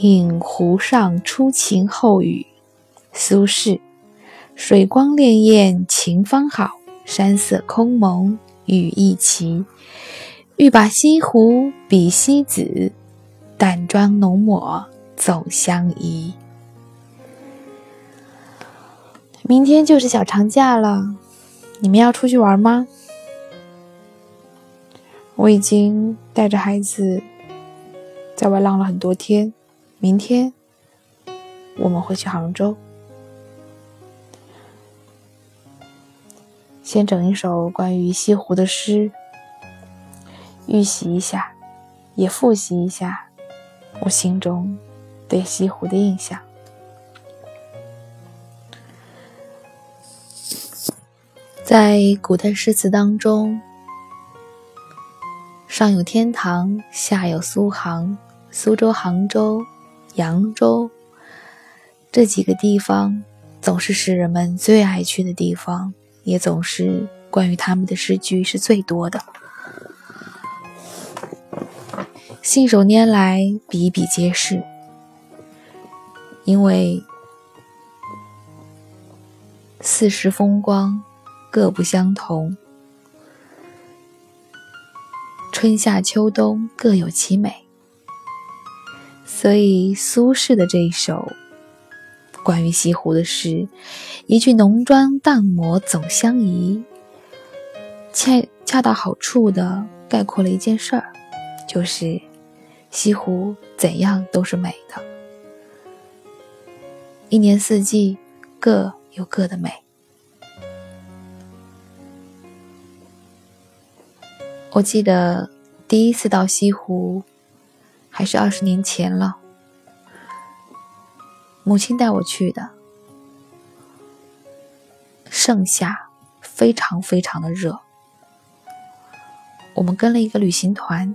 饮湖上初晴后雨。苏轼。水光潋滟晴方好，山色空蒙雨亦奇。欲把西湖比西子，淡妆浓抹总相宜。明天就是小长假了，你们要出去玩吗？我已经带着孩子在外浪了很多天，明天我们会去杭州。先整一首关于西湖的诗，预习一下，也复习一下我心中对西湖的印象。在古代诗词当中，上有天堂，下有苏杭、苏州、杭州、扬州这几个地方，总是诗人们最爱去的地方。也总是关于他们的诗句是最多的，信手拈来，比比皆是。因为四时风光各不相同，春夏秋冬各有其美，所以苏轼的这一首。关于西湖的诗，一句“浓妆淡抹总相宜”，恰恰到好处的概括了一件事儿，就是西湖怎样都是美的，一年四季各有各的美。我记得第一次到西湖，还是二十年前了。母亲带我去的，盛夏非常非常的热，我们跟了一个旅行团，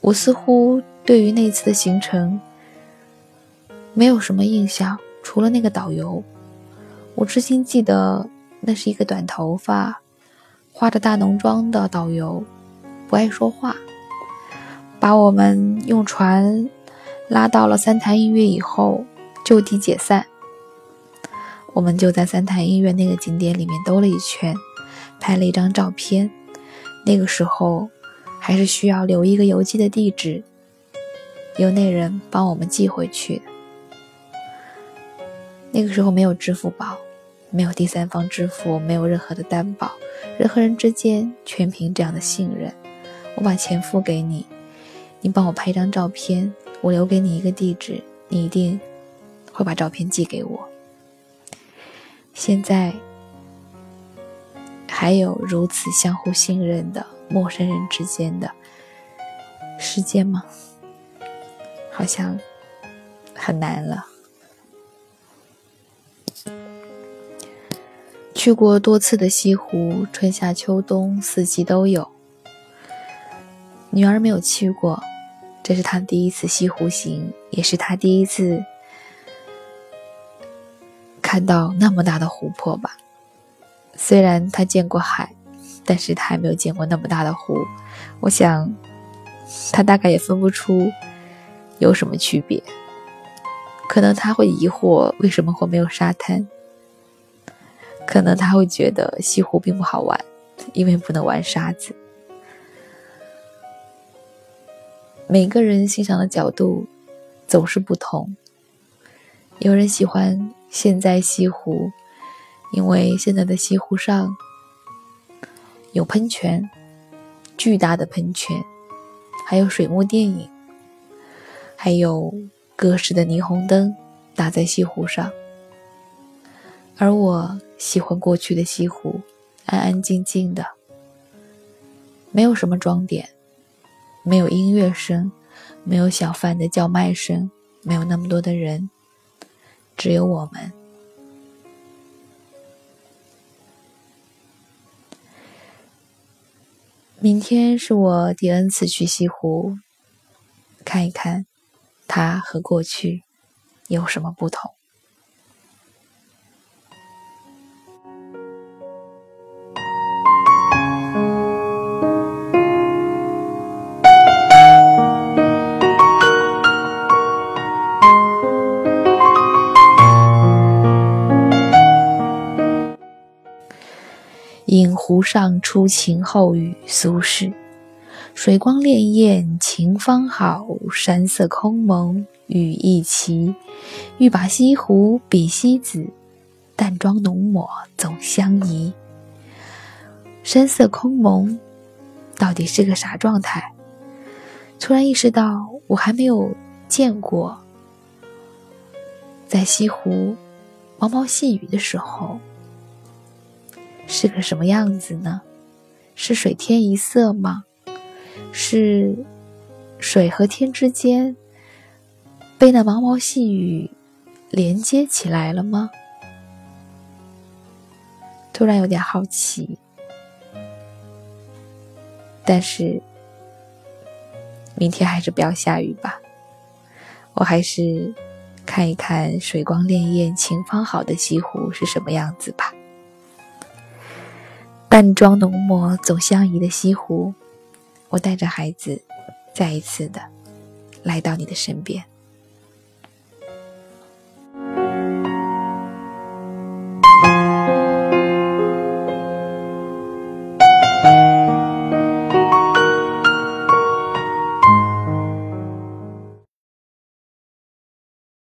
我似乎对于那次的行程没有什么印象，除了那个导游，我至今记得那是一个短头发、化着大浓妆的导游，不爱说话。把我们用船拉到了三潭印月以后，就地解散。我们就在三潭印月那个景点里面兜了一圈，拍了一张照片。那个时候还是需要留一个邮寄的地址，由那人帮我们寄回去。那个时候没有支付宝，没有第三方支付，没有任何的担保，人和人之间全凭这样的信任。我把钱付给你。你帮我拍一张照片，我留给你一个地址，你一定会把照片寄给我。现在还有如此相互信任的陌生人之间的世界吗？好像很难了。去过多次的西湖，春夏秋冬四季都有。女儿没有去过，这是她第一次西湖行，也是她第一次看到那么大的湖泊吧。虽然她见过海，但是她还没有见过那么大的湖。我想，她大概也分不出有什么区别。可能她会疑惑为什么会没有沙滩，可能他会觉得西湖并不好玩，因为不能玩沙子。每个人欣赏的角度总是不同。有人喜欢现在西湖，因为现在的西湖上有喷泉，巨大的喷泉，还有水幕电影，还有各式的霓虹灯打在西湖上。而我喜欢过去的西湖，安安静静的，没有什么装点。没有音乐声，没有小贩的叫卖声，没有那么多的人，只有我们。明天是我第 N 次去西湖，看一看它和过去有什么不同。饮湖上初晴后雨，苏轼。水光潋滟晴方好，山色空蒙雨亦奇。欲把西湖比西子，淡妆浓抹总相宜。山色空蒙，到底是个啥状态？突然意识到，我还没有见过，在西湖毛毛细雨的时候。是个什么样子呢？是水天一色吗？是水和天之间被那毛毛细雨连接起来了吗？突然有点好奇，但是明天还是不要下雨吧。我还是看一看水光潋滟、晴方好的西湖是什么样子吧。淡妆浓抹总相宜的西湖，我带着孩子，再一次的来到你的身边。